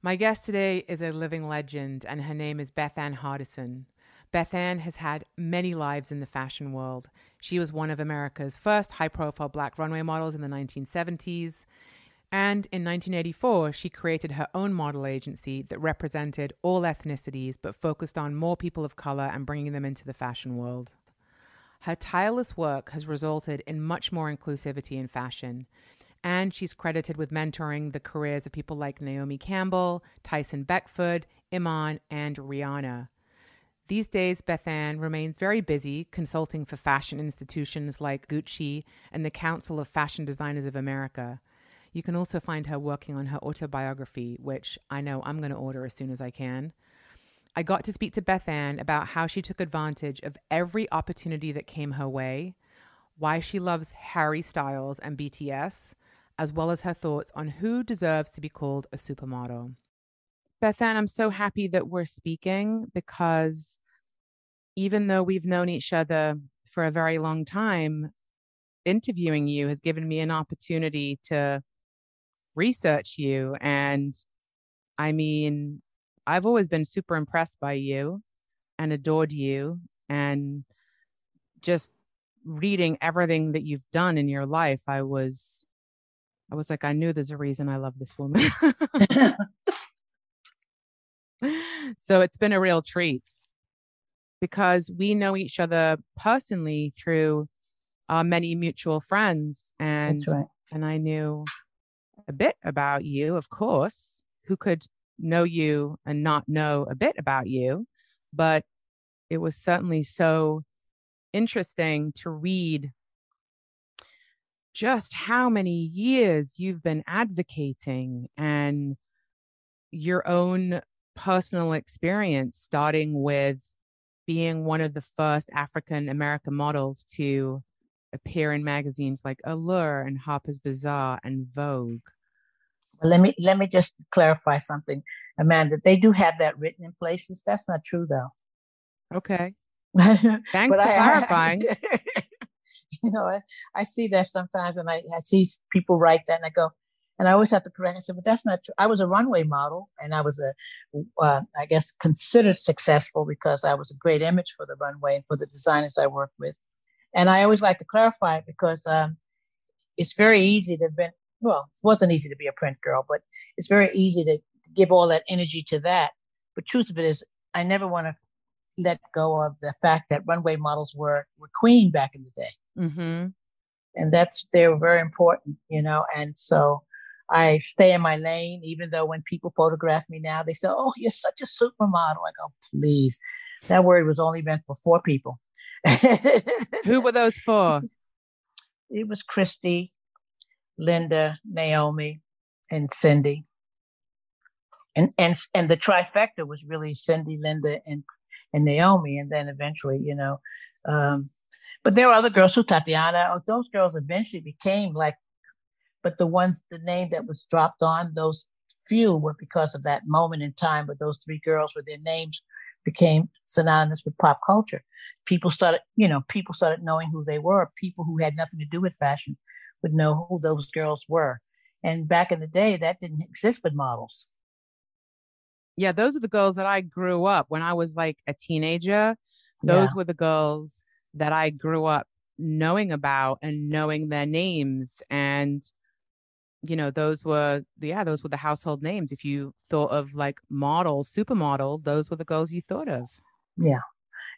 My guest today is a living legend, and her name is Bethann Hardison. Bethann has had many lives in the fashion world. She was one of America's first high profile black runway models in the 1970s. And in 1984, she created her own model agency that represented all ethnicities but focused on more people of color and bringing them into the fashion world. Her tireless work has resulted in much more inclusivity in fashion and she's credited with mentoring the careers of people like Naomi Campbell, Tyson Beckford, Iman, and Rihanna. These days, Bethann remains very busy consulting for fashion institutions like Gucci and the Council of Fashion Designers of America. You can also find her working on her autobiography, which I know I'm going to order as soon as I can. I got to speak to Bethann about how she took advantage of every opportunity that came her way, why she loves Harry Styles and BTS, as well as her thoughts on who deserves to be called a supermodel. Bethann, I'm so happy that we're speaking because even though we've known each other for a very long time, interviewing you has given me an opportunity to research you. And I mean, I've always been super impressed by you and adored you and just reading everything that you've done in your life. I was I was like, I knew there's a reason I love this woman. so it's been a real treat because we know each other personally through our many mutual friends and right. and I knew a bit about you, of course. Who could know you and not know a bit about you? But it was certainly so interesting to read just how many years you've been advocating and your own personal experience, starting with being one of the first African American models to appear in magazines like Allure and Harper's Bazaar and Vogue. Well, let me let me just clarify something, Amanda. They do have that written in places. That's not true, though. Okay. Thanks for clarifying. you know, I, I see that sometimes and I, I see people write that and I go, and I always have to correct. I said, but that's not true. I was a runway model and I was a, uh, I guess, considered successful because I was a great image for the runway and for the designers I worked with. And I always like to clarify it because um, it's very easy to be, well, it wasn't easy to be a print girl, but it's very easy to give all that energy to that. But truth of it is, I never want to let go of the fact that runway models were were queen back in the day, mm-hmm. and that's they were very important, you know. And so I stay in my lane, even though when people photograph me now, they say, "Oh, you're such a supermodel." I go, "Please, that word was only meant for four people." Who were those four? It was Christy, Linda, Naomi, and Cindy. And and and the trifecta was really Cindy, Linda, and and Naomi, and then eventually, you know. Um, but there were other girls who Tatiana. Oh, those girls eventually became like, but the ones, the name that was dropped on those few were because of that moment in time. But those three girls, with their names became synonymous with pop culture. People started, you know, people started knowing who they were. People who had nothing to do with fashion would know who those girls were. And back in the day, that didn't exist with models yeah, those are the girls that I grew up when I was like a teenager. Those yeah. were the girls that I grew up knowing about and knowing their names. And, you know, those were, yeah, those were the household names. If you thought of like model, supermodel, those were the girls you thought of. Yeah.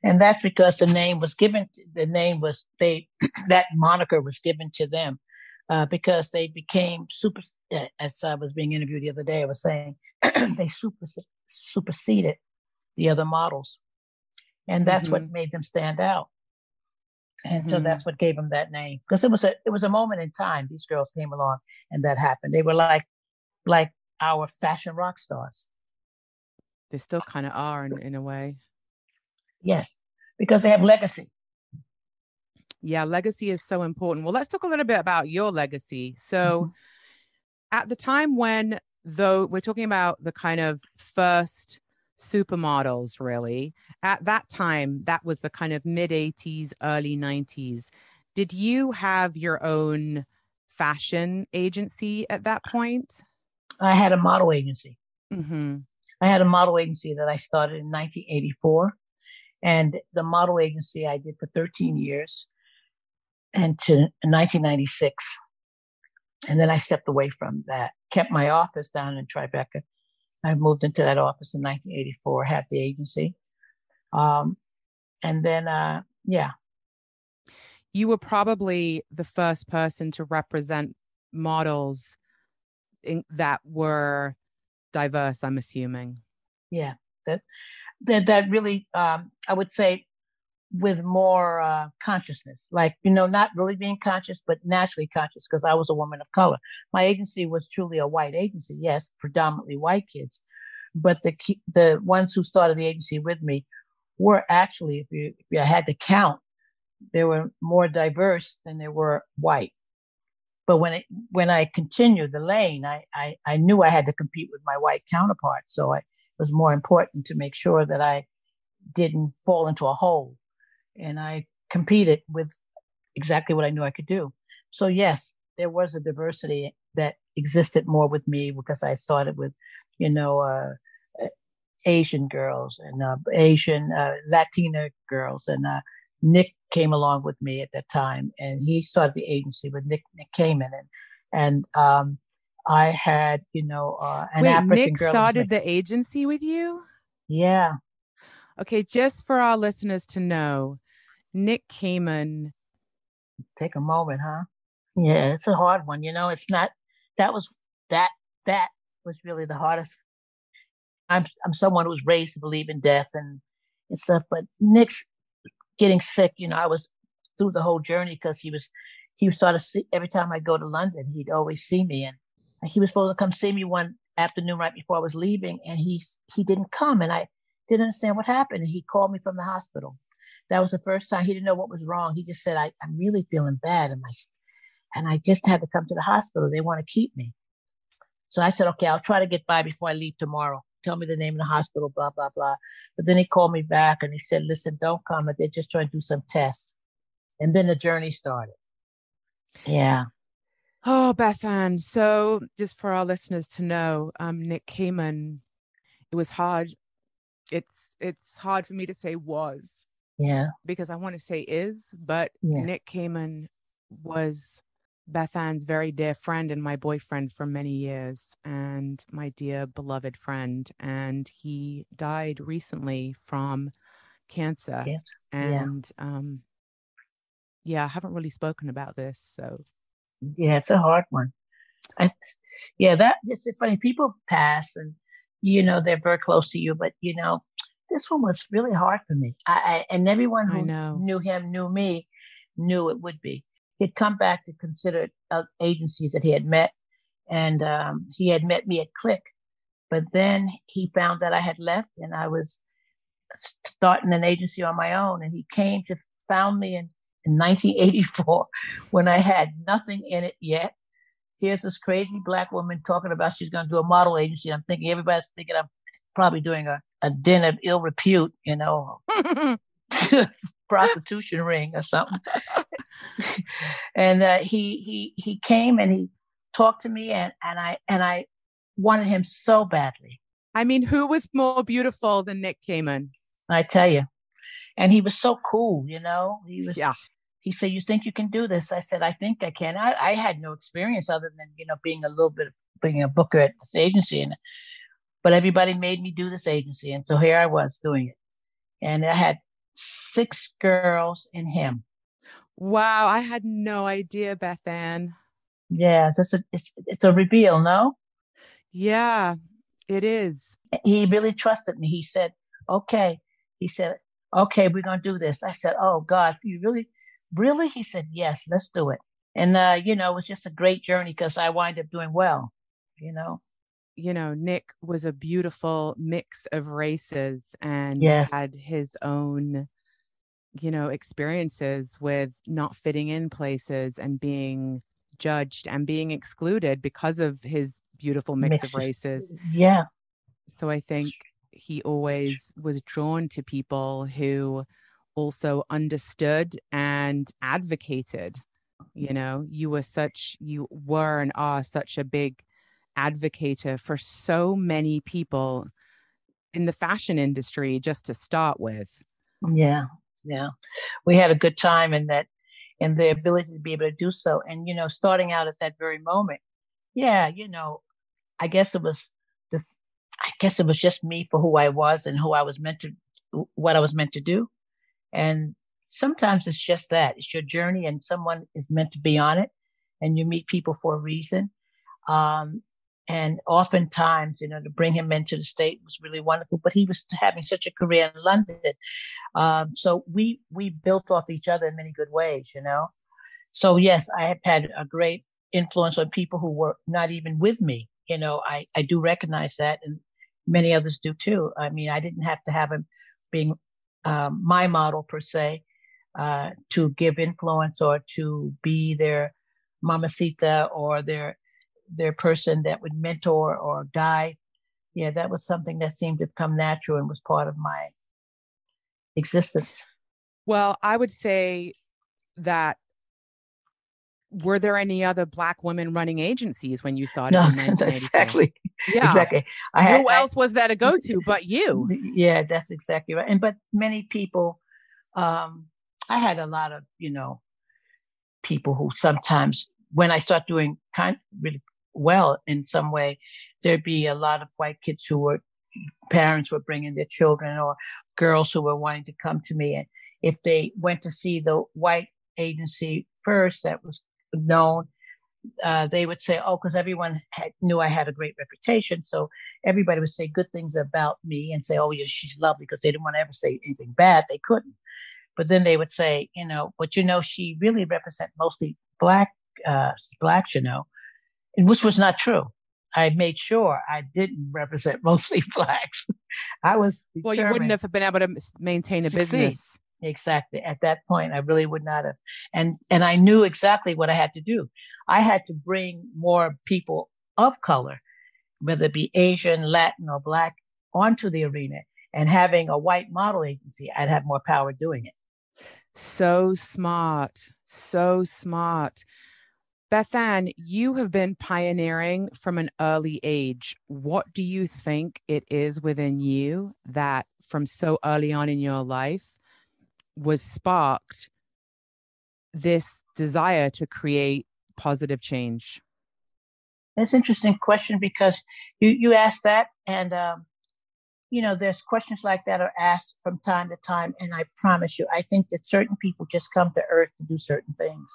And that's because the name was given, the name was, they, that moniker was given to them uh, because they became super, as I was being interviewed the other day, I was saying they super, superseded the other models. And that's mm-hmm. what made them stand out. And mm-hmm. so that's what gave them that name. Because it was a it was a moment in time. These girls came along and that happened. They were like like our fashion rock stars. They still kind of are in, in a way. Yes, because they have legacy. Yeah, legacy is so important. Well, let's talk a little bit about your legacy. So, mm-hmm. at the time when, though, we're talking about the kind of first supermodels, really, at that time, that was the kind of mid 80s, early 90s. Did you have your own fashion agency at that point? I had a model agency. Mm-hmm. I had a model agency that I started in 1984. And the model agency I did for 13 years and to 1996. And then I stepped away from that, kept my office down in Tribeca. I moved into that office in 1984, had the agency. Um, and then, uh, yeah. You were probably the first person to represent models in, that were diverse, I'm assuming. Yeah, that that that really, um, I would say, with more uh, consciousness, like you know, not really being conscious, but naturally conscious, because I was a woman of color. My agency was truly a white agency, yes, predominantly white kids, but the the ones who started the agency with me were actually, if you if you had to count, they were more diverse than they were white. But when it when I continued the lane, I, I I knew I had to compete with my white counterparts, so I, it was more important to make sure that I didn't fall into a hole and I competed with exactly what I knew I could do. So yes, there was a diversity that existed more with me because I started with, you know, uh, Asian girls and uh, Asian uh, Latina girls, and uh, Nick came along with me at that time, and he started the agency with Nick Nick Kamen, and and um, I had you know uh, an Wait, African Nick girl. started the agency with you. Yeah. Okay, just for our listeners to know, Nick Kamen. Take a moment, huh? Yeah, it's a hard one. You know, it's not. That was that. That was really the hardest. I'm I'm someone who was raised to believe in death and and stuff, but Nick's getting sick. You know, I was through the whole journey because he was he was started see every time I go to London, he'd always see me, and he was supposed to come see me one afternoon right before I was leaving, and he he didn't come, and I didn't understand what happened. And he called me from the hospital, that was the first time he didn't know what was wrong. He just said, I, am really feeling bad. And, my, and I just had to come to the hospital. They want to keep me. So I said, okay, I'll try to get by before I leave tomorrow. Tell me the name of the hospital, blah, blah, blah. But then he called me back and he said, listen, don't come. They're just trying to do some tests. And then the journey started. Yeah. Oh, Bethann. So just for our listeners to know, um, Nick Kamen, it was hard. It's it's hard for me to say was yeah. Because I want to say is, but yeah. Nick Kamen was Bethann's very dear friend and my boyfriend for many years, and my dear beloved friend. And he died recently from cancer. Yeah. And yeah. um yeah, I haven't really spoken about this. So yeah, it's a hard one. I, yeah, that just it's funny. People pass and you know they're very close to you, but you know this one was really hard for me. I, I and everyone who knew him knew me knew it would be. He'd come back to consider uh, agencies that he had met, and um, he had met me at Click. But then he found that I had left, and I was starting an agency on my own. And he came to found me in, in 1984 when I had nothing in it yet. Here's this crazy black woman talking about she's going to do a model agency. I'm thinking everybody's thinking I'm probably doing a a den of ill repute, you know, prostitution ring or something. and uh, he he he came and he talked to me, and and I and I wanted him so badly. I mean, who was more beautiful than Nick Kamen? I tell you, and he was so cool. You know, he was. Yeah. He said, "You think you can do this?" I said, "I think I can." I, I had no experience other than you know being a little bit being a booker at this agency, and but everybody made me do this agency. And so here I was doing it. And I had six girls in him. Wow, I had no idea, Beth Bethann. Yeah, it's a, it's, it's a reveal, no? Yeah, it is. He really trusted me. He said, okay. He said, okay, we're going to do this. I said, oh, God, you really, really? He said, yes, let's do it. And, uh, you know, it was just a great journey because I wind up doing well, you know? you know, Nick was a beautiful mix of races and yes. had his own, you know, experiences with not fitting in places and being judged and being excluded because of his beautiful mix Mixes. of races. Yeah. So I think he always was drawn to people who also understood and advocated. You know, you were such, you were and are such a big advocator for so many people in the fashion industry just to start with. Yeah, yeah. We had a good time in that in the ability to be able to do so. And, you know, starting out at that very moment, yeah, you know, I guess it was this, I guess it was just me for who I was and who I was meant to, what I was meant to do. And sometimes it's just that it's your journey and someone is meant to be on it and you meet people for a reason. Um, and oftentimes, you know, to bring him into the state was really wonderful. But he was having such a career in London, um, so we we built off each other in many good ways, you know. So yes, I have had a great influence on people who were not even with me. You know, I I do recognize that, and many others do too. I mean, I didn't have to have him being um, my model per se uh, to give influence or to be their mamacita or their their person that would mentor or guide. Yeah, that was something that seemed to come natural and was part of my existence. Well, I would say that were there any other black women running agencies when you started? No, exactly. Yeah, exactly. I had, Who else was that a go to but you? Yeah, that's exactly right. And but many people, um, I had a lot of you know people who sometimes when I start doing kind really well in some way, there'd be a lot of white kids who were parents were bringing their children or girls who were wanting to come to me. And if they went to see the white agency first that was known, uh, they would say, "Oh, because everyone had, knew I had a great reputation, so everybody would say good things about me and say, "Oh, yeah, she's lovely," because they didn't want to ever say anything bad. They couldn't. But then they would say, you know, but you know, she really represents mostly black uh, blacks, you know, which was not true. I made sure I didn't represent mostly blacks. I was well. You wouldn't have been able to maintain a succeed. business exactly at that point. I really would not have, and and I knew exactly what I had to do. I had to bring more people of color, whether it be Asian, Latin, or Black, onto the arena. And having a white model agency, I'd have more power doing it. So smart, so smart. Bethann, you have been pioneering from an early age. What do you think it is within you that from so early on in your life was sparked this desire to create positive change? That's an interesting question because you, you asked that, and um, you know, there's questions like that are asked from time to time. And I promise you, I think that certain people just come to earth to do certain things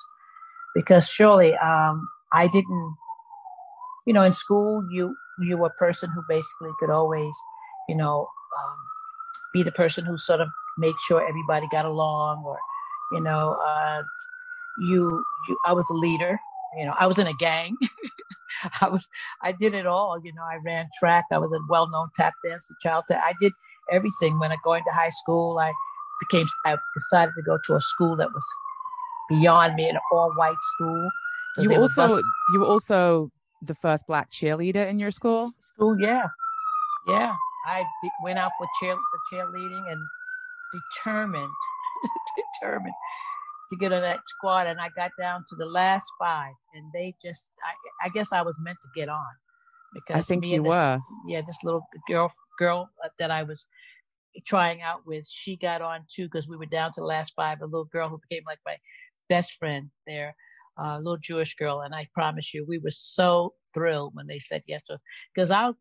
because surely um, I didn't, you know, in school you you were a person who basically could always, you know, um, be the person who sort of made sure everybody got along, or you know, uh, you you I was a leader. You know, I was in a gang. I was I did it all. You know, I ran track. I was a well-known tap dancer, child. Tap. I did everything. When I go to high school, I became. I decided to go to a school that was beyond me, an all white school. You also bus- you were also the first black cheerleader in your school. School, yeah, yeah. I went out for cheer the cheerleading and determined, determined to get on that squad. And I got down to the last five, and they just I, I guess I was meant to get on because I think you this, were. Yeah, this little girl girl that I was trying out with, she got on too because we were down to the last five. A little girl who became like my best friend there, a uh, little Jewish girl, and I promise you, we were so thrilled when they said yes to us because our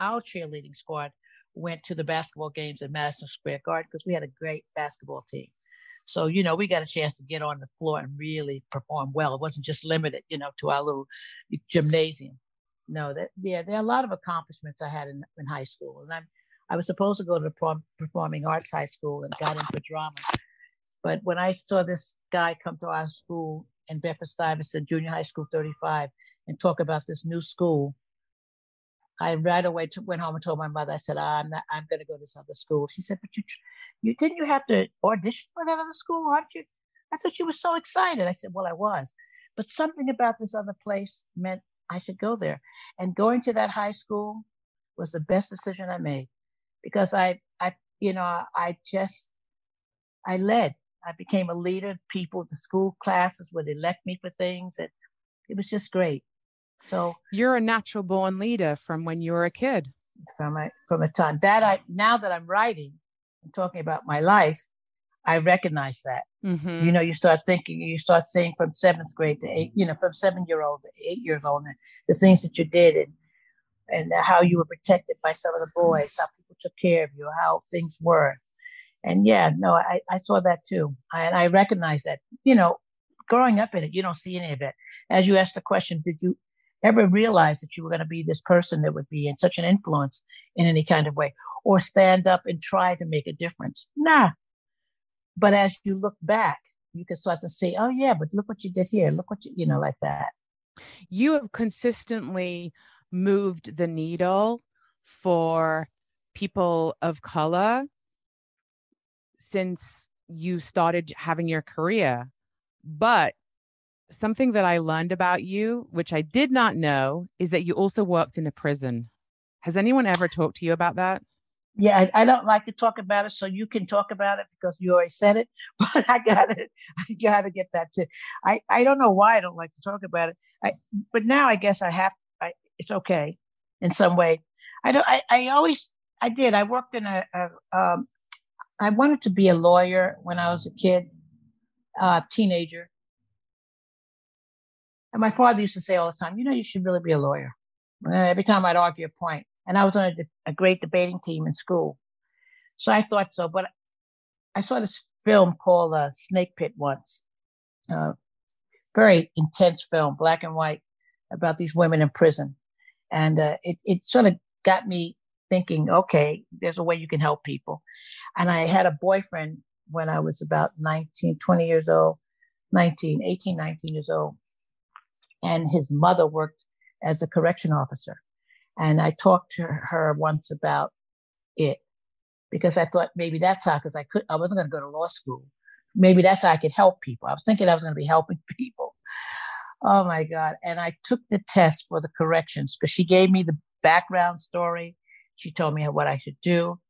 our cheerleading squad went to the basketball games at Madison Square Garden because we had a great basketball team. So, you know, we got a chance to get on the floor and really perform well. It wasn't just limited, you know, to our little gymnasium. No, that yeah, there are a lot of accomplishments I had in, in high school. And I'm I was supposed to go to the prom, performing arts high school and got into drama. But when I saw this guy come to our school in Bedford Stuyvesant Junior High School 35 and talk about this new school, I right away went home and told my mother. I said, ah, "I'm not. I'm going to go to this other school." She said, "But you, you didn't you have to audition for that other school, aren't you?" I thought she was so excited. I said, "Well, I was, but something about this other place meant I should go there." And going to that high school was the best decision I made because I, I, you know, I just, I led. I became a leader. People, the school classes would elect me for things, and it was just great. So you're a natural born leader from when you were a kid. From a from a time that I now that I'm writing and talking about my life, I recognize that. Mm-hmm. You know, you start thinking, you start seeing from seventh grade to eight, you know, from seven year old to eight years old, and the things that you did and and how you were protected by some of the boys, how people took care of you, how things were. And yeah, no, I, I saw that too. I, and I recognize that, you know, growing up in it, you don't see any of it. As you asked the question, did you ever realize that you were going to be this person that would be in such an influence in any kind of way or stand up and try to make a difference? Nah. But as you look back, you can start to see, oh, yeah, but look what you did here. Look what you, you know, like that. You have consistently moved the needle for people of color since you started having your career. But something that I learned about you, which I did not know, is that you also worked in a prison. Has anyone ever talked to you about that? Yeah, I, I, don't like to talk about it, so you can talk about it because you already said it. But I got it. I got to get that too. I, I don't know why I don't like to talk about it. I, but now I guess I have. I, it's okay, in some way. I don't. I, I always. I did. I worked in a. a um, I wanted to be a lawyer when I was a kid, uh, teenager, and my father used to say all the time, you know, you should really be a lawyer. every time I'd argue a point, and I was on a, a great debating team in school. So I thought so, but I saw this film called uh, Snake Pit once. Uh, very intense film, black and white, about these women in prison. And uh, it, it sort of got me thinking, okay, there's a way you can help people. And I had a boyfriend when I was about 19, 20 years old, 19, 18, 19 years old and his mother worked as a correction officer. And I talked to her once about it because I thought maybe that's how, because I could, I wasn't going to go to law school. Maybe that's how I could help people. I was thinking I was going to be helping people. Oh my God. And I took the test for the corrections because she gave me the background story. She told me what I should do.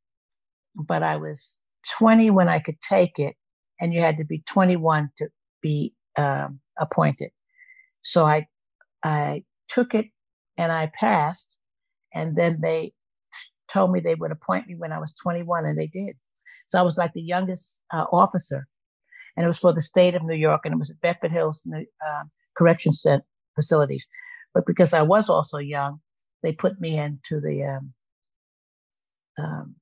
But I was 20 when I could take it, and you had to be 21 to be um, appointed. So I, I took it and I passed. And then they told me they would appoint me when I was 21, and they did. So I was like the youngest uh, officer. And it was for the state of New York, and it was at Bedford Hills uh, Correction Center facilities. But because I was also young, they put me into the um, um,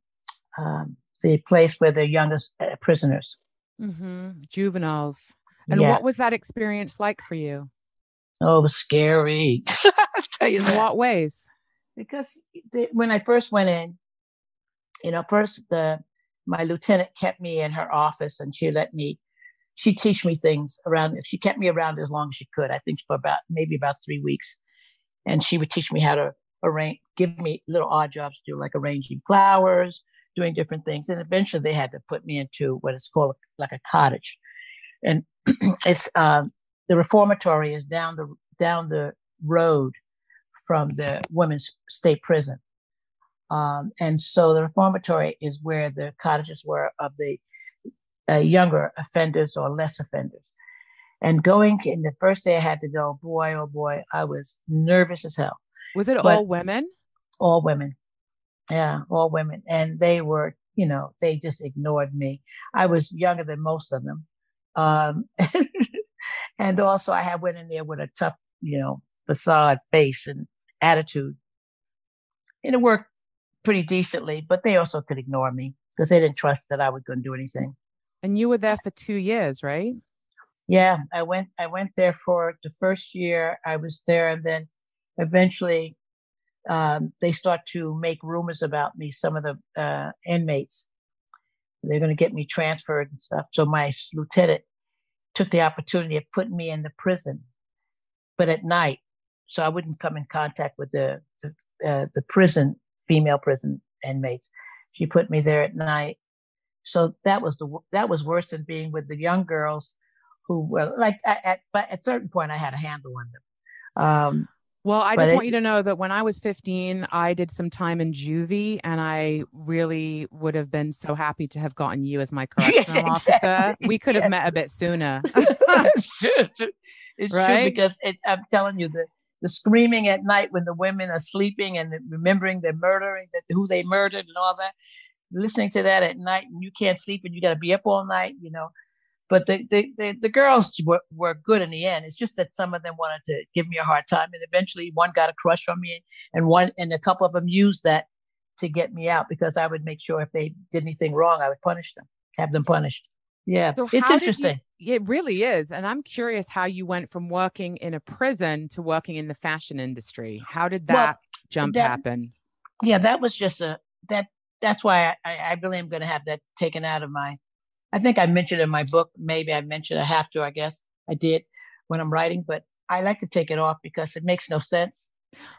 um, the place where the youngest uh, prisoners, mm-hmm. juveniles. And yeah. what was that experience like for you? Oh, it was scary. tell you in what ways? Because the, when I first went in, you know, first the my lieutenant kept me in her office and she let me she teach me things around she kept me around as long as she could i think for about maybe about three weeks and she would teach me how to arrange give me little odd jobs to do like arranging flowers doing different things and eventually they had to put me into what is called like a cottage and it's um, the reformatory is down the down the road from the women's state prison. Um, and so the reformatory is where the cottages were of the uh, younger offenders or less offenders. And going in the first day I had to go, boy, oh boy, I was nervous as hell. Was it but all women? All women. Yeah, all women. And they were, you know, they just ignored me. I was younger than most of them. Um, And also, I had went in there with a tough, you know, facade face and attitude. And it worked pretty decently, but they also could ignore me because they didn't trust that I was going to do anything. And you were there for two years, right? Yeah, I went. I went there for the first year. I was there, and then eventually um, they start to make rumors about me. Some of the uh, inmates they're going to get me transferred and stuff. So my lieutenant took the opportunity of putting me in the prison, but at night, so I wouldn't come in contact with the the, uh, the prison female prison inmates. She put me there at night, so that was the that was worse than being with the young girls who were like at, but at certain point I had a handle on them. Um, well, I just want you to know that when I was 15, I did some time in juvie, and I really would have been so happy to have gotten you as my correctional yeah, exactly. officer. We could have met a bit sooner. it's true. It's right? true because it, I'm telling you, the, the screaming at night when the women are sleeping and remembering they're murdering that who they murdered and all that. Listening to that at night and you can't sleep and you got to be up all night, you know. But the, the, the, the girls were, were good in the end. It's just that some of them wanted to give me a hard time. And eventually one got a crush on me and one, and a couple of them used that to get me out because I would make sure if they did anything wrong, I would punish them, have them punished. Yeah, so it's interesting. You, it really is. And I'm curious how you went from working in a prison to working in the fashion industry. How did that well, jump that, happen? Yeah, that was just a, that, that's why I, I really am going to have that taken out of my, I think I mentioned in my book, maybe I mentioned I have to, I guess I did when I'm writing, but I like to take it off because it makes no sense.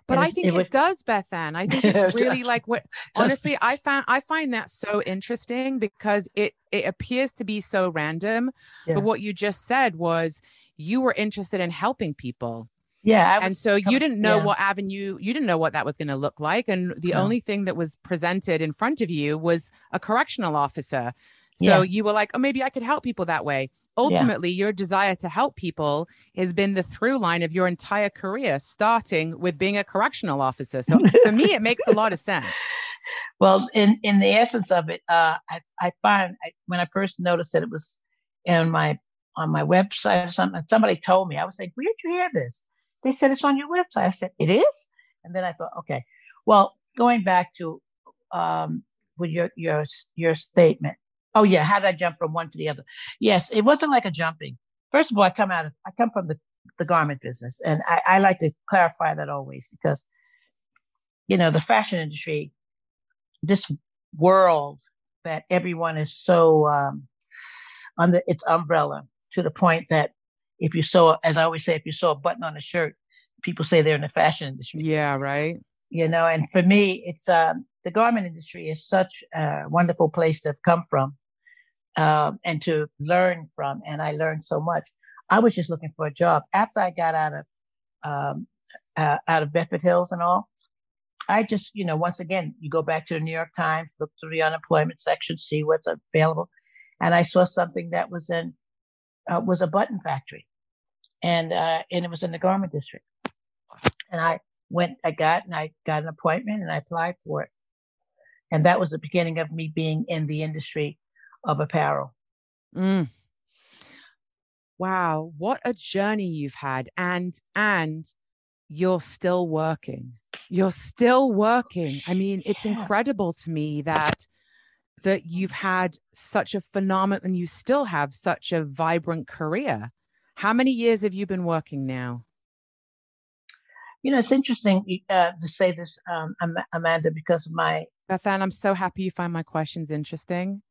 But I think it, it does, Bethann. I think it's really like what honestly I found I find that so interesting because it it appears to be so random. Yeah. But what you just said was you were interested in helping people. Yeah. and so you didn't know yeah. what avenue, you didn't know what that was going to look like. And the no. only thing that was presented in front of you was a correctional officer. So yeah. you were like, oh, maybe I could help people that way. Ultimately yeah. your desire to help people has been the through line of your entire career starting with being a correctional officer. So for me it makes a lot of sense. Well in in the essence of it uh, i i find I, when i first noticed that it was in my on my website or something somebody told me i was like where'd you hear this? They said it's on your website. I said it is? And then i thought okay. Well going back to um with your your your statement Oh yeah, how did I jump from one to the other? Yes, it wasn't like a jumping. First of all, I come out of I come from the, the garment business, and I, I like to clarify that always because you know the fashion industry, this world that everyone is so um, under its umbrella to the point that if you saw, as I always say, if you saw a button on a shirt, people say they're in the fashion industry. Yeah, right. You know, and for me, it's um, the garment industry is such a wonderful place to have come from um, and to learn from. And I learned so much. I was just looking for a job after I got out of um, uh, out of Bedford Hills and all. I just, you know, once again, you go back to the New York Times, look through the unemployment section, see what's available, and I saw something that was in uh, was a button factory, and uh, and it was in the garment district. And I went, I got, and I got an appointment, and I applied for it, and that was the beginning of me being in the industry of apparel. Mm. Wow, what a journey you've had and and you're still working. You're still working. I mean, it's yeah. incredible to me that that you've had such a phenomenal and you still have such a vibrant career. How many years have you been working now? You know, it's interesting uh, to say this, um, Amanda, because of my. Bethann, I'm so happy you find my questions interesting.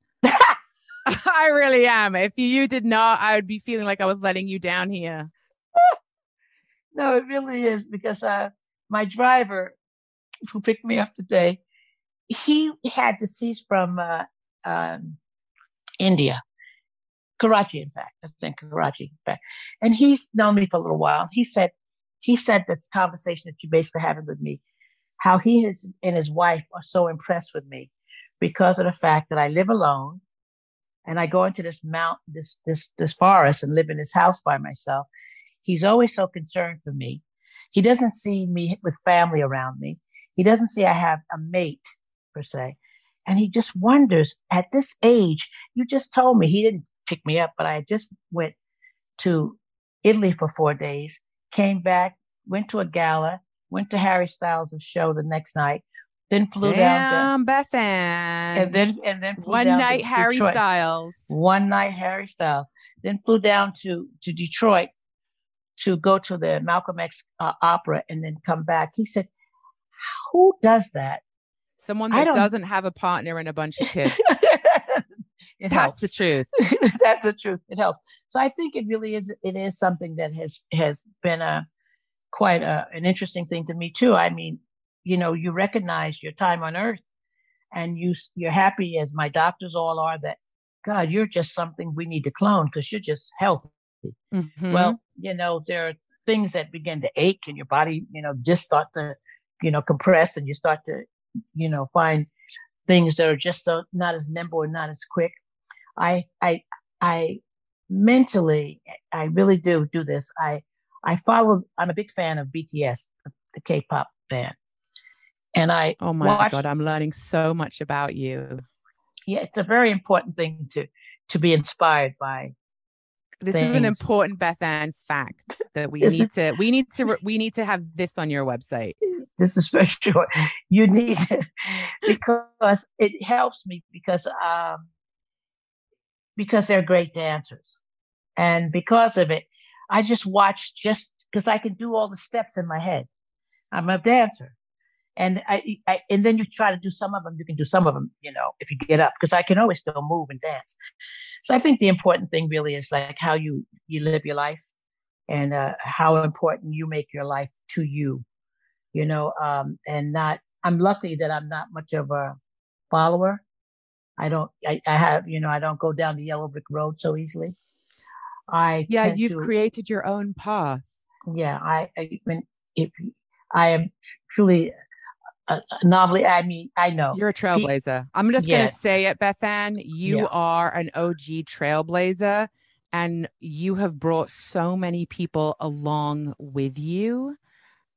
I really am. If you did not, I would be feeling like I was letting you down here. no, it really is because uh, my driver who picked me up today, he had to cease from uh, um, India, Karachi, in fact. I think Karachi, in fact. And he's known me for a little while. He said, he said this conversation that you basically having with me, how he is, and his wife are so impressed with me because of the fact that I live alone and I go into this mount, this, this, this forest and live in this house by myself. He's always so concerned for me. He doesn't see me with family around me. He doesn't see I have a mate per se. And he just wonders at this age, you just told me he didn't pick me up, but I just went to Italy for four days, came back, went to a gala, went to Harry Styles' show the next night, then flew Damn, down to Bethann. And then and then one night Harry Detroit. Styles. One night Harry Styles. Then flew down to to Detroit to go to the Malcolm X uh, opera and then come back. He said, "Who does that?" Someone that doesn't have a partner and a bunch of kids. it That's helps. the truth. That's the truth. It helps. So I think it really is. It is something that has has been a quite a, an interesting thing to me too. I mean, you know, you recognize your time on earth and you, you're happy as my doctors all are that God, you're just something we need to clone because you're just healthy. Mm-hmm. Well, you know, there are things that begin to ache and your body, you know, just start to, you know, compress and you start to, you know, find things that are just so not as nimble and not as quick. I, I, I mentally, I really do do this. I, I follow. I'm a big fan of BTS, the K-pop band, and I. Oh my watched, god, I'm learning so much about you. Yeah, it's a very important thing to to be inspired by. This things. is an important Bethann fact that we need to we need to we need to have this on your website. This is for sure. You need because it helps me because um because they're great dancers. And because of it, I just watch just because I can do all the steps in my head. I'm a dancer. And I, I, and then you try to do some of them. You can do some of them, you know, if you get up, because I can always still move and dance. So I think the important thing really is like how you you live your life, and uh, how important you make your life to you, you know. Um, and not. I'm lucky that I'm not much of a follower. I don't. I, I have. You know. I don't go down the yellow brick road so easily. I yeah. You've to, created your own path. Yeah. I. I mean, if I am truly a, a. I mean, I know you're a trailblazer. He, I'm just yes. gonna say it, Bethann. You yeah. are an OG trailblazer, and you have brought so many people along with you,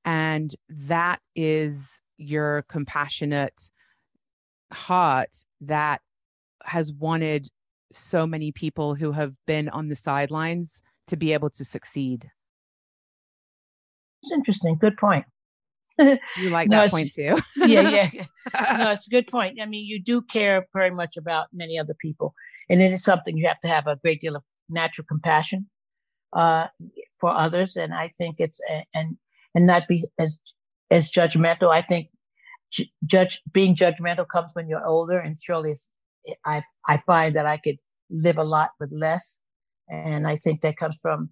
and that is your compassionate heart that has wanted so many people who have been on the sidelines to be able to succeed. It's interesting. Good point. You like no, that point too. yeah, yeah. No, it's a good point. I mean, you do care very much about many other people, and it is something you have to have a great deal of natural compassion uh, for others. And I think it's and and not be as as judgmental. I think judge being judgmental comes when you're older, and surely I I find that I could live a lot with less, and I think that comes from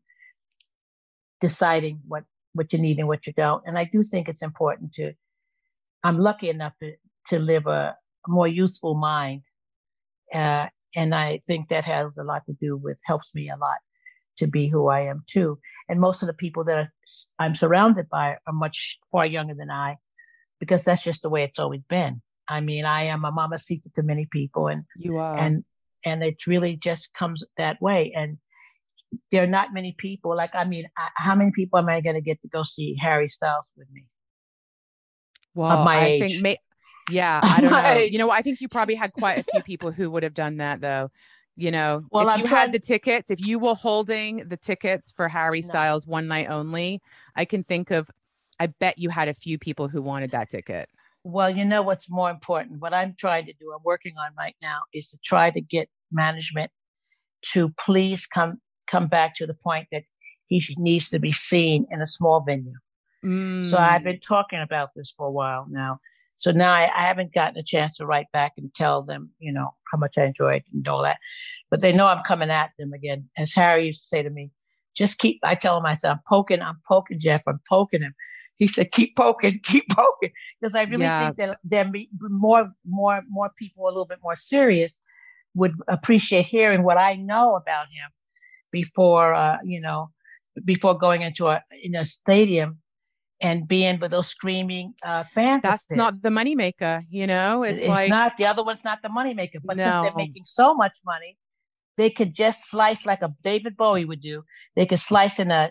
deciding what what you need and what you don't. And I do think it's important to. I'm lucky enough to to live a, more useful mind, uh, and I think that has a lot to do with helps me a lot to be who I am too. And most of the people that I'm surrounded by are much far younger than I, because that's just the way it's always been. I mean, I am a mama mamacita to many people, and you are, and and it really just comes that way. And there are not many people. Like, I mean, I, how many people am I going to get to go see Harry Styles with me? Well, my I age. think, may- yeah, I don't know. Age. You know, I think you probably had quite a few people who would have done that, though. You know, well, if I'm you trying- had the tickets, if you were holding the tickets for Harry Styles no. one night only, I can think of I bet you had a few people who wanted that ticket. Well, you know what's more important? What I'm trying to do, I'm working on right now, is to try to get management to please come come back to the point that he needs to be seen in a small venue. Mm. So I've been talking about this for a while now. So now I, I, haven't gotten a chance to write back and tell them, you know, how much I enjoyed and all that. But they know I'm coming at them again. As Harry used to say to me, just keep, I tell him, I said, I'm poking, I'm poking Jeff, I'm poking him he said, "Keep poking, keep poking," because I really yeah. think that there be more, more, more people a little bit more serious would appreciate hearing what I know about him before, uh, you know, before going into a in a stadium and being with those screaming uh, fans. That's not the moneymaker, you know. It's, it's like not the other one's not the moneymaker, but no. since they're making so much money, they could just slice like a David Bowie would do. They could slice in a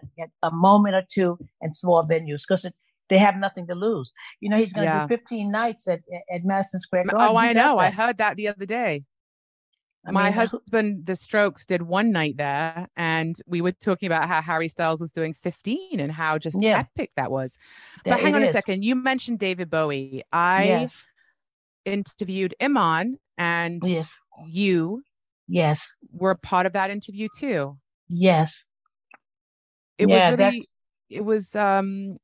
a moment or two in small venues because they have nothing to lose. You know, he's going to yeah. do 15 nights at at Madison Square Garden. Oh, I know. That. I heard that the other day. I My mean, husband, The Strokes, did one night there, and we were talking about how Harry Styles was doing 15 and how just yeah. epic that was. But hang on is. a second. You mentioned David Bowie. I yes. interviewed Iman, and yes. you Yes. Were part of that interview too. Yes. It yeah, was really that... it was um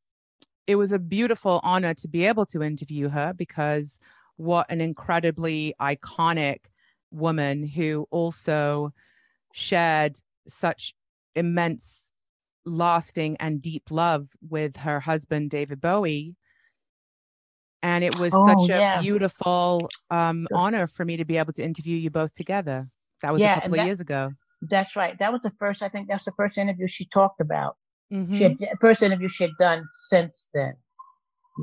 it was a beautiful honor to be able to interview her because what an incredibly iconic woman who also shared such immense lasting and deep love with her husband David Bowie and it was oh, such a yeah. beautiful um, honor for me to be able to interview you both together that was yeah, a couple of that, years ago. That's right. That was the first. I think that's the first interview she talked about. Mm-hmm. She had first interview she had done since then.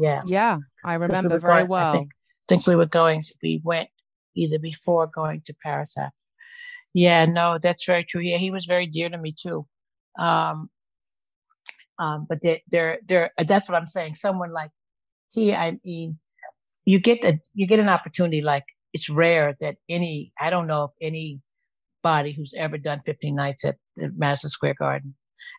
Yeah. Yeah, I remember we very going, well. I think, think we were going. To we went either before going to Paris after. Yeah, no, that's very true. Yeah, he was very dear to me too. Um, Um, but they're, that's what I'm saying. Someone like he, I mean, you get a, you get an opportunity like it's rare that any, I don't know if anybody who's ever done 15 nights at the Madison Square Garden.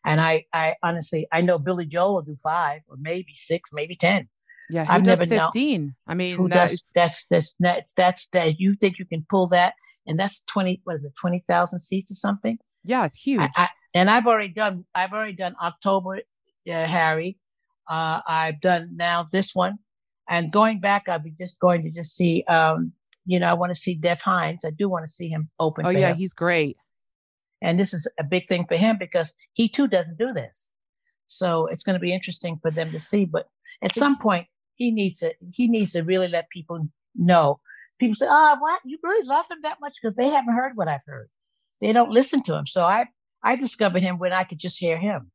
And I, I honestly, I know Billy Joel will do five or maybe six, maybe 10. Yeah, who I've does never 15? Known. I mean, that's, that's, that's, that's, that's, that you think you can pull that. And that's 20, what is it, 20,000 seats or something? Yeah, it's huge. I, I, and I've already done, I've already done October, uh, Harry. Uh, I've done now this one. And going back, I'll be just going to just see, um, you know, I want to see Dev Hynes. I do want to see him open. Oh, yeah, him. he's great. And this is a big thing for him because he too doesn't do this. So it's going to be interesting for them to see. But at some point, he needs to he needs to really let people know. People say, "Oh, what you really love him that much?" Because they haven't heard what I've heard. They don't listen to him. So I I discovered him when I could just hear him.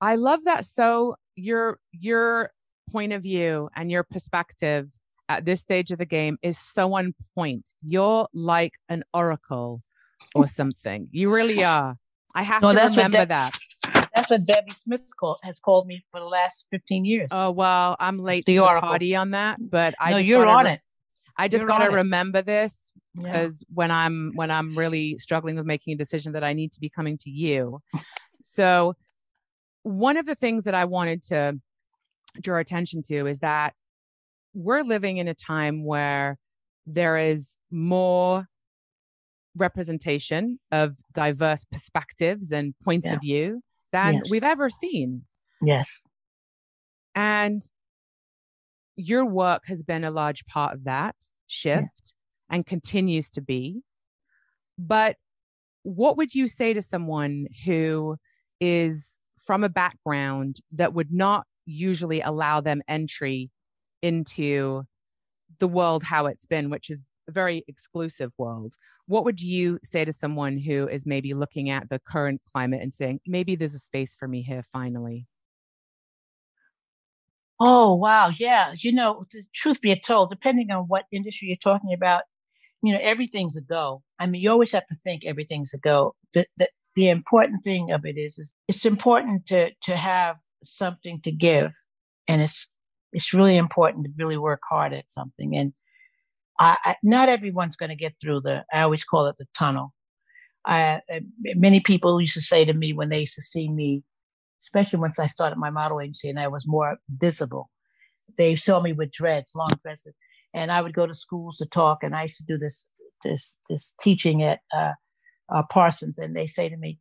I love that. So your your point of view and your perspective at this stage of the game is so on point. You're like an oracle or something. You really are. I have no, to remember De- that. That's what Debbie Smith call, has called me for the last 15 years. Oh, well, I'm late the to the party on that, but I no, you're on re- it. I just got to remember this because yeah. when I'm when I'm really struggling with making a decision that I need to be coming to you. so one of the things that I wanted to draw attention to is that we're living in a time where there is more representation of diverse perspectives and points yeah. of view than yes. we've ever seen. Yes. And your work has been a large part of that shift yes. and continues to be. But what would you say to someone who is from a background that would not usually allow them entry into the world how it's been, which is a very exclusive world? What would you say to someone who is maybe looking at the current climate and saying, maybe there's a space for me here finally? Oh, wow. Yeah. You know, the truth be told, depending on what industry you're talking about, you know, everything's a go. I mean, you always have to think everything's a go. The, the, the important thing of it is, is it's important to, to have something to give. And it's, it's really important to really work hard at something. And I, not everyone's going to get through the, I always call it the tunnel. I, many people used to say to me when they used to see me, especially once I started my model agency and I was more visible, they saw me with dreads, long dresses, and I would go to schools to talk. And I used to do this, this, this teaching at uh, uh, Parsons, and they say to me,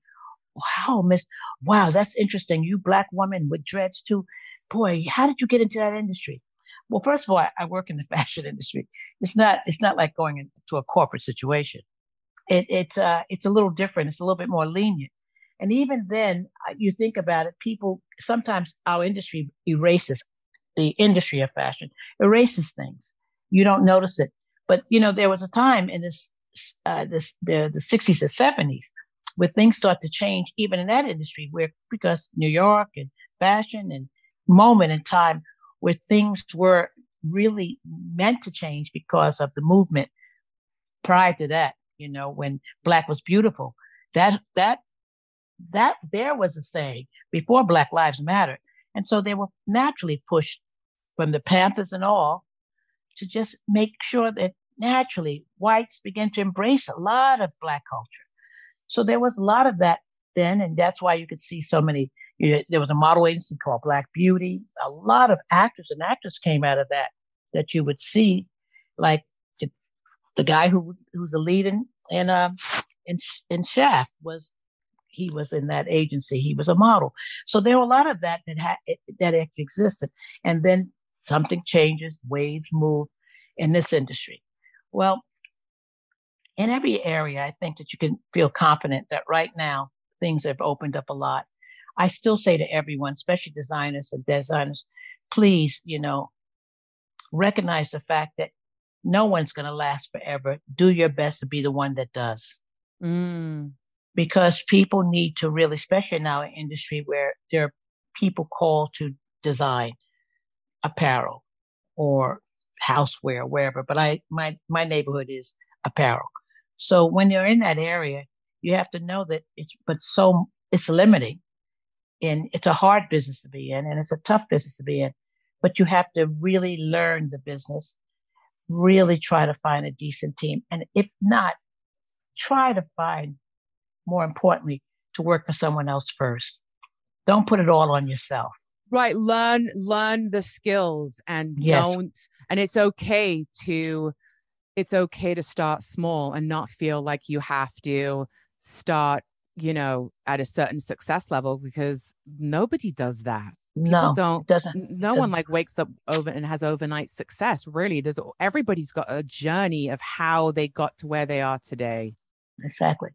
"Wow, Miss, wow, that's interesting. You black woman with dreads too. Boy, how did you get into that industry?" Well, first of all, I, I work in the fashion industry. It's not it's not like going into a corporate situation. It, it's uh, it's a little different. It's a little bit more lenient. And even then, uh, you think about it, people sometimes our industry erases the industry of fashion, erases things. You don't notice it. But you know, there was a time in this uh, this the the 60s and 70s where things start to change, even in that industry, where because New York and fashion and moment in time where things were really meant to change because of the movement prior to that, you know, when black was beautiful. That that that there was a saying before Black Lives Matter. And so they were naturally pushed from the Panthers and all to just make sure that naturally whites began to embrace a lot of black culture. So there was a lot of that then, and that's why you could see so many you there was a model agency called Black Beauty. A lot of actors and actresses came out of that that you would see, like the, the guy who who's a lead in in um in, in Shaft was he was in that agency. He was a model. So there were a lot of that that that existed. And then something changes, waves move in this industry. Well, in every area, I think that you can feel confident that right now things have opened up a lot. I still say to everyone, especially designers and designers, please, you know, recognize the fact that no one's going to last forever. Do your best to be the one that does. Mm. Because people need to really, especially in our industry where there are people called to design apparel or houseware, wherever. But I, my, my neighborhood is apparel. So when you're in that area, you have to know that it's, but so it's limiting in. It's a hard business to be in and it's a tough business to be in but you have to really learn the business really try to find a decent team and if not try to find more importantly to work for someone else first. Don't put it all on yourself. Right. Learn learn the skills and yes. don't and it's okay to it's okay to start small and not feel like you have to start you know at a certain success level because nobody does that. People no don't doesn't no doesn't. one like wakes up over and has overnight success really. There's everybody's got a journey of how they got to where they are today. Exactly.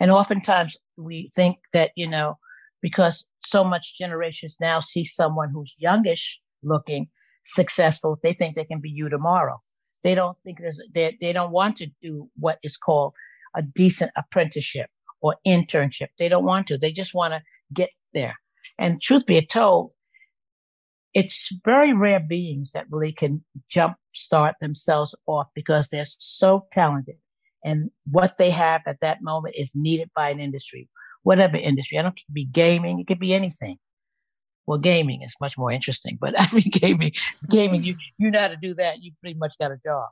And oftentimes we think that you know because so much generations now see someone who's youngish looking successful they think they can be you tomorrow. They don't think there's they, they don't want to do what is called a decent apprenticeship or internship. They don't want to. They just want to get there. And truth be told it's very rare beings that really can jump start themselves off because they're so talented. And what they have at that moment is needed by an industry whatever industry. I don't it could be gaming, it could be anything. Well, gaming is much more interesting, but I mean, gaming, gaming, you you know how to do that, you pretty much got a job.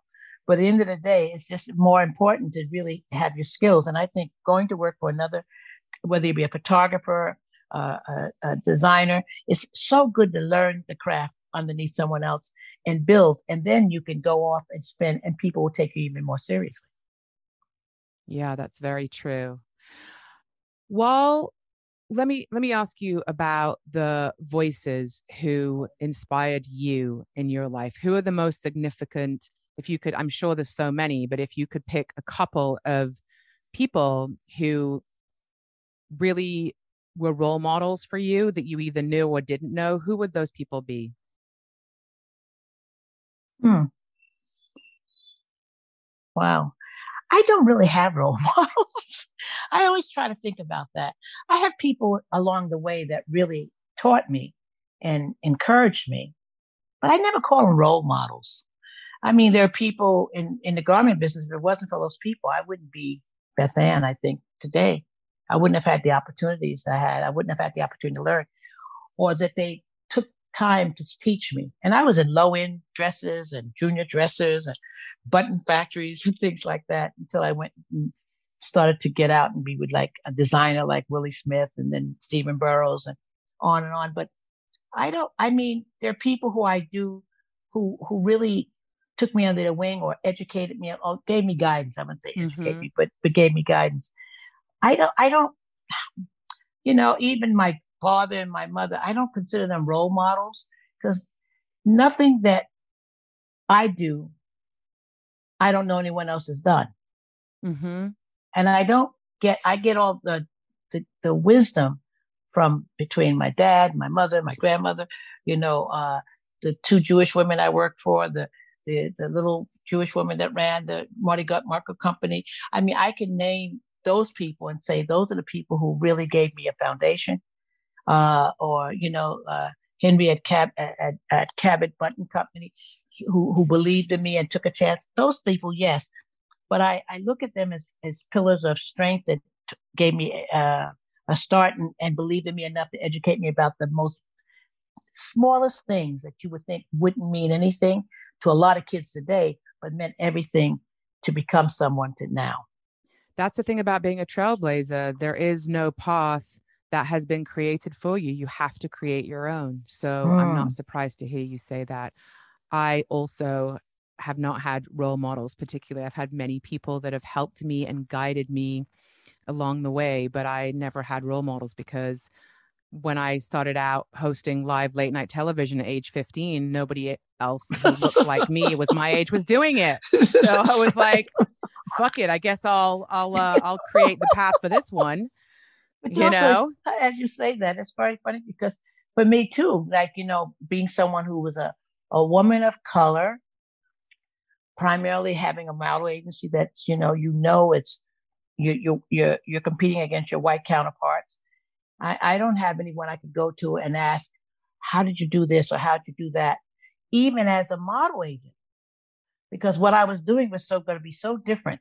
But at the end of the day, it's just more important to really have your skills. And I think going to work for another, whether you be a photographer, uh, a, a designer, it's so good to learn the craft underneath someone else and build. And then you can go off and spend, and people will take you even more seriously. Yeah, that's very true. Well, let me let me ask you about the voices who inspired you in your life. Who are the most significant? If you could, I'm sure there's so many, but if you could pick a couple of people who really were role models for you that you either knew or didn't know, who would those people be? Hmm. Wow. I don't really have role models. I always try to think about that. I have people along the way that really taught me and encouraged me, but I never call them role models. I mean, there are people in, in the garment business. If it wasn't for those people, I wouldn't be Bethann, I think, today. I wouldn't have had the opportunities I had. I wouldn't have had the opportunity to learn or that they took time to teach me. And I was in low end dresses and junior dresses and button factories and things like that until I went and started to get out and be with like a designer like Willie Smith and then Stephen Burrows and on and on. But I don't, I mean, there are people who I do who, who really took me under their wing or educated me or gave me guidance. I wouldn't say mm-hmm. me, but, but gave me guidance. I don't, I don't, you know, even my father and my mother, I don't consider them role models because nothing that I do I don't know anyone else has done. Mm-hmm. And I don't get, I get all the, the, the, wisdom from between my dad, my mother, my grandmother, you know, uh, the two Jewish women I work for, the, the, the little Jewish woman that ran the Marty Gut Market Company. I mean, I can name those people and say those are the people who really gave me a foundation. Uh, or, you know, uh, Henry at Cab at, at Cabot Button Company who, who believed in me and took a chance. Those people, yes. But I, I look at them as, as pillars of strength that t- gave me uh, a start and, and believed in me enough to educate me about the most smallest things that you would think wouldn't mean anything to a lot of kids today, but meant everything to become someone to now. That's the thing about being a trailblazer. There is no path that has been created for you. You have to create your own. So mm. I'm not hmm. surprised to hear you say that. I also have not had role models, particularly. I've had many people that have helped me and guided me along the way, but I never had role models because when I started out hosting live late night television at age 15, nobody else who looked like me was my age was doing it. So I was like, fuck it. I guess I'll I'll uh, I'll create the path for this one. But you know, as you say that, it's very funny because for me too, like you know, being someone who was a a woman of color, primarily having a model agency that's, you know, you know, it's, you, you, you're, you're competing against your white counterparts. I, I don't have anyone I could go to and ask, how did you do this or how did you do that? Even as a model agent, because what I was doing was so going to be so different.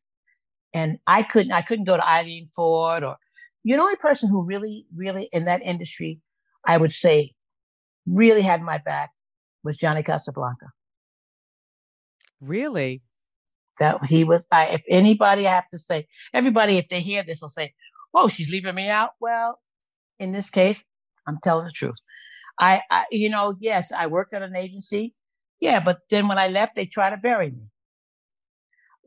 And I couldn't, I couldn't go to Eileen Ford or, you're the only person who really, really in that industry I would say really had my back was Johnny Casablancas. Really? That he was I if anybody I have to say, everybody if they hear this will say, Oh, she's leaving me out. Well, in this case, I'm telling the truth. I, I you know, yes, I worked at an agency. Yeah, but then when I left, they tried to bury me.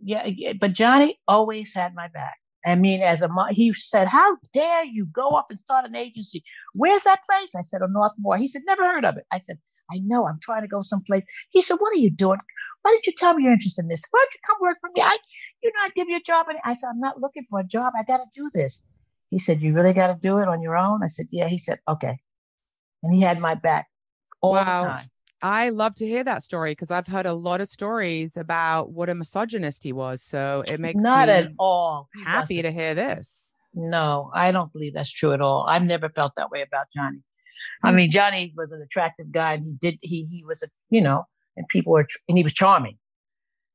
Yeah, but Johnny always had my back. I mean, as a he said, "How dare you go up and start an agency? Where's that place?" I said, "On Northmore." He said, "Never heard of it." I said, "I know. I'm trying to go someplace." He said, "What are you doing? Why didn't you tell me you're interested in this? Why don't you come work for me? I, you know, I'd give you a job." And I said, "I'm not looking for a job. I got to do this." He said, "You really got to do it on your own?" I said, "Yeah." He said, "Okay," and he had my back all wow. the time. I love to hear that story because I've heard a lot of stories about what a misogynist he was. So it makes not at all happy to hear this. No, I don't believe that's true at all. I've never felt that way about Johnny. I mean, Johnny was an attractive guy, and he did he he was a you know, and people were and he was charming,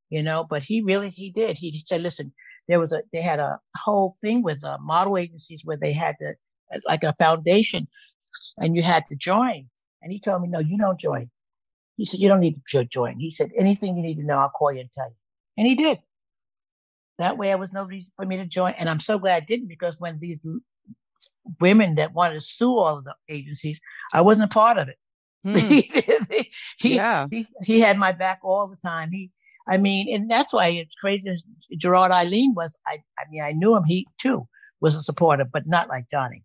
you know. But he really he did. He, he said, listen, there was a they had a whole thing with uh, model agencies where they had to like a foundation, and you had to join. And he told me, no, you don't join. He said, You don't need to join. He said, Anything you need to know, I'll call you and tell you. And he did. That way, there was no reason for me to join. And I'm so glad I didn't because when these women that wanted to sue all of the agencies, I wasn't a part of it. Hmm. he, he, yeah. he, he had my back all the time. He, I mean, and that's why it's crazy. Gerard Eileen was, I, I mean, I knew him. He too was a supporter, but not like Johnny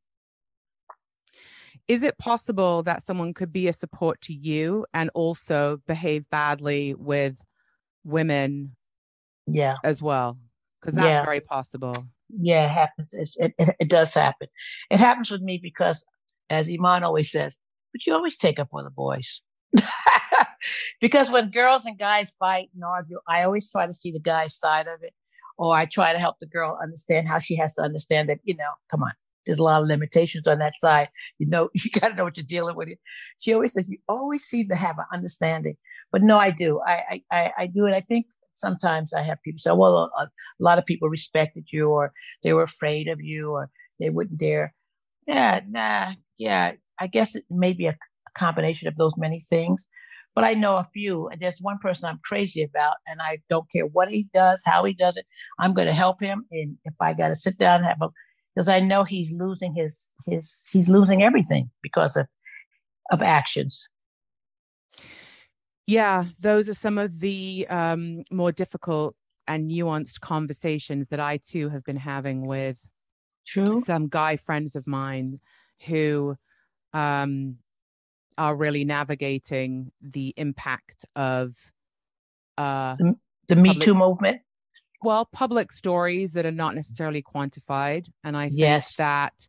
is it possible that someone could be a support to you and also behave badly with women yeah as well because that's yeah. very possible yeah it happens it, it, it, does happen it happens with me because as iman always says but you always take up for the boys because when girls and guys fight and argue i always try to see the guy's side of it or i try to help the girl understand how she has to understand that you know come on there's a lot of limitations on that side. You know, you got to know what you're dealing with. She always says, you always seem to have an understanding. But no, I do. I, I, I do it. I think sometimes I have people say, well, a, a, lot of people respected you or they were afraid of you or they wouldn't dare. Yeah, nah, yeah. I guess it may be a, a combination of those many things. But I know a few. And there's one person I'm crazy about, and I don't care what he does, how he does it. I'm going to help him. And if I got to sit down and have a because I know he's losing his his he's losing everything because of of actions. Yeah, those are some of the um, more difficult and nuanced conversations that I too have been having with True. some guy friends of mine who um, are really navigating the impact of uh, the, the Me Too movement well public stories that are not necessarily quantified and i think yes. that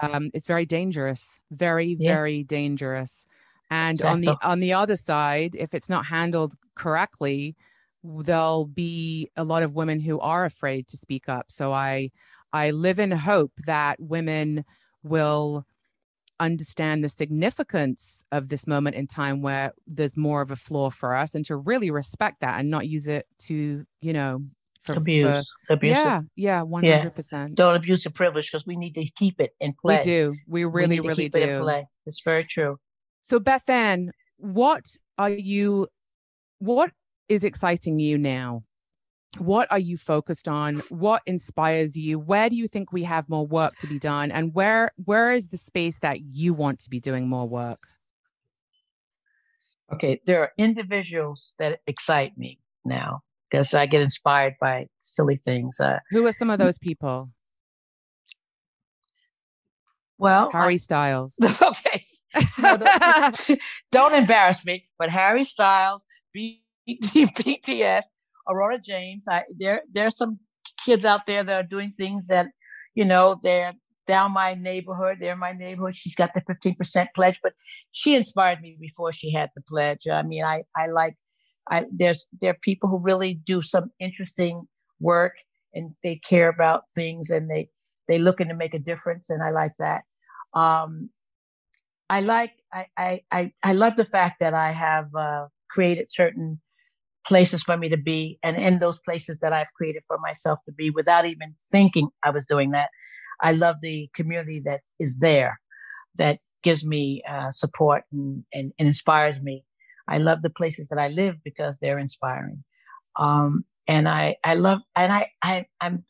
um, it's very dangerous very yeah. very dangerous and exactly. on the on the other side if it's not handled correctly there'll be a lot of women who are afraid to speak up so i i live in hope that women will understand the significance of this moment in time where there's more of a flaw for us and to really respect that and not use it to you know for, abuse, for, abuse. Yeah, yeah, one hundred percent. Don't abuse the privilege because we need to keep it in play. We do. We really, we really do. It play. It's very true. So, Bethann, what are you? What is exciting you now? What are you focused on? What inspires you? Where do you think we have more work to be done? And where where is the space that you want to be doing more work? Okay, there are individuals that excite me now because I get inspired by silly things. Uh, Who are some of those people? Well, Harry I, Styles. Okay. No, don't, don't, embarrass me, but Harry Styles, BTS, Aurora James. I, there, there's some kids out there that are doing things that, you know, they're down my neighborhood. They're in my neighborhood. She's got the 15% pledge, but she inspired me before she had the pledge. I mean, I, I like I, there's there are people who really do some interesting work and they care about things and they they looking to make a difference and I like that. Um, I like I, I I I love the fact that I have uh, created certain places for me to be and in those places that I've created for myself to be without even thinking I was doing that. I love the community that is there that gives me uh, support and, and, and, inspires me. I love the places that I live because they're inspiring. Um, and I, I love, and I, I, I'm,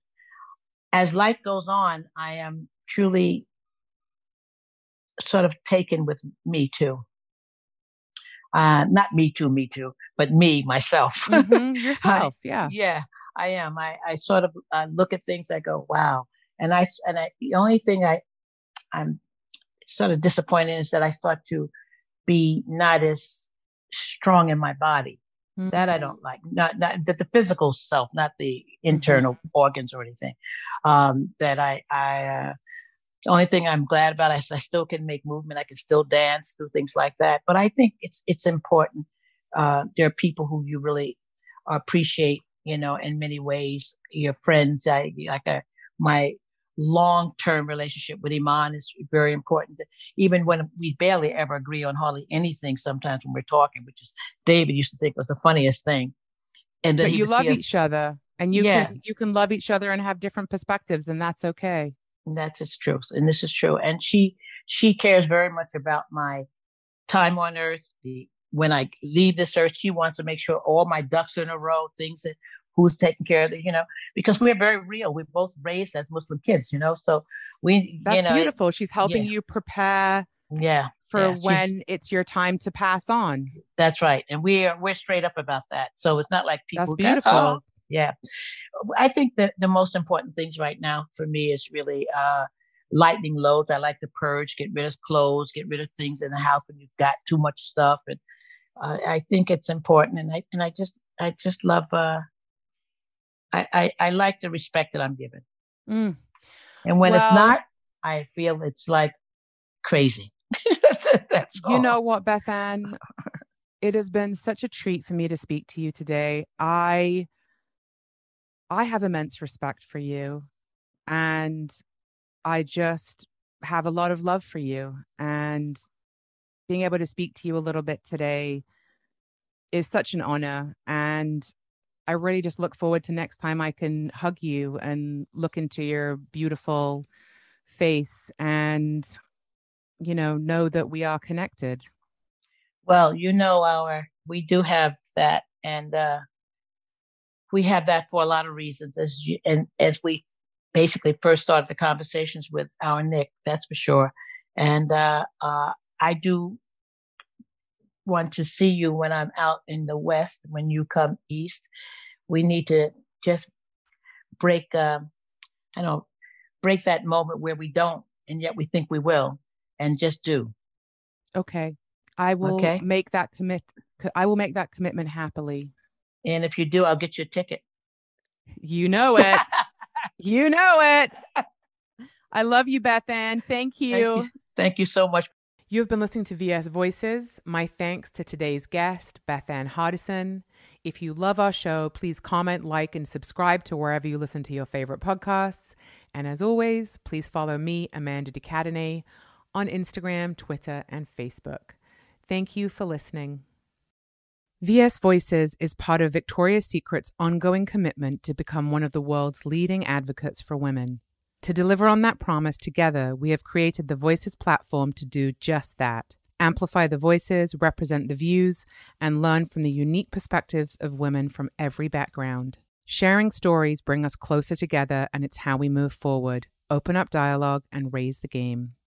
as life goes on, I am truly sort of taken with me too. Uh, not me too, me too, but me myself. Mm-hmm, yourself, I, yeah, yeah, I am. I, I sort of uh, look at things. I go, wow, and I and I. The only thing I, I'm sort of disappointed is that I start to be not as strong in my body. Mm-hmm. That I mm-hmm. don't like. Not not that the physical self, not the internal mm-hmm. organs or anything. Um, that I I. Uh, the only thing I'm glad about is I still can make movement. I can still dance, do things like that. But I think it's it's important. Uh, there are people who you really appreciate, you know, in many ways. Your friends, I like a, uh, my long term relationship with Iman is very important. Even when we barely ever agree on hardly anything, sometimes when we're talking, which is David used to think was the funniest thing. And then you love each other, and you yeah. can you can love each other and have different perspectives, and that's okay. And that's its truth, and this is true. And she she cares very much about my time on earth. The when I leave this earth, she wants to make sure all my ducks are in a row, things that who's taking care of the, you know, because we're very real. We're both raised as Muslim kids, you know, so we, that's you know, beautiful. She's helping yeah. you prepare. Yeah. For yeah, when it's your time to pass on. That's right. And we are, we're straight up about that. So it's not like people. That's beautiful. Oh, yeah. I think that the most important things right now for me is really, uh, lightning loads. I like to purge, get rid of clothes, get rid of things in the house when you've got too much stuff. And uh, I think it's important. And I, and I just, I just love, uh, I, I, I like the respect that I'm given. Mm. And when well, it's not, I feel it's like crazy. you know what, Bethann? it has been such a treat for me to speak to you today. I I have immense respect for you and I just have a lot of love for you and being able to speak to you a little bit today is such an honor and I really just look forward to next time I can hug you and look into your beautiful face and, you know, know that we are connected. Well, you know, our, we do have that. And, uh, we have that for a lot of reasons as you, and as we basically first started the conversations with our Nick, that's for sure. And, uh, uh, I do want to see you when I'm out in the West, when you come East we need to just break uh, I don't know, break that moment where we don't and yet we think we will and just do. Okay. I will okay? make that commit I will make that commitment happily. And if you do, I'll get you a ticket. You know it. you know it. I love you, Bethann. Thank you. Thank you, Thank you so much. You have been listening to VS Voices. My thanks to today's guest, Bethann Hardison. If you love our show, please comment, like, and subscribe to wherever you listen to your favorite podcasts. And as always, please follow me, Amanda de Cadenet, on Instagram, Twitter, and Facebook. Thank you for listening. VS Voices is part of Victoria's Secret's ongoing commitment to become one of the world's leading advocates for women. To deliver on that promise together, we have created the Voices platform to do just that amplify the voices, represent the views, and learn from the unique perspectives of women from every background. Sharing stories bring us closer together, and it's how we move forward, open up dialogue, and raise the game.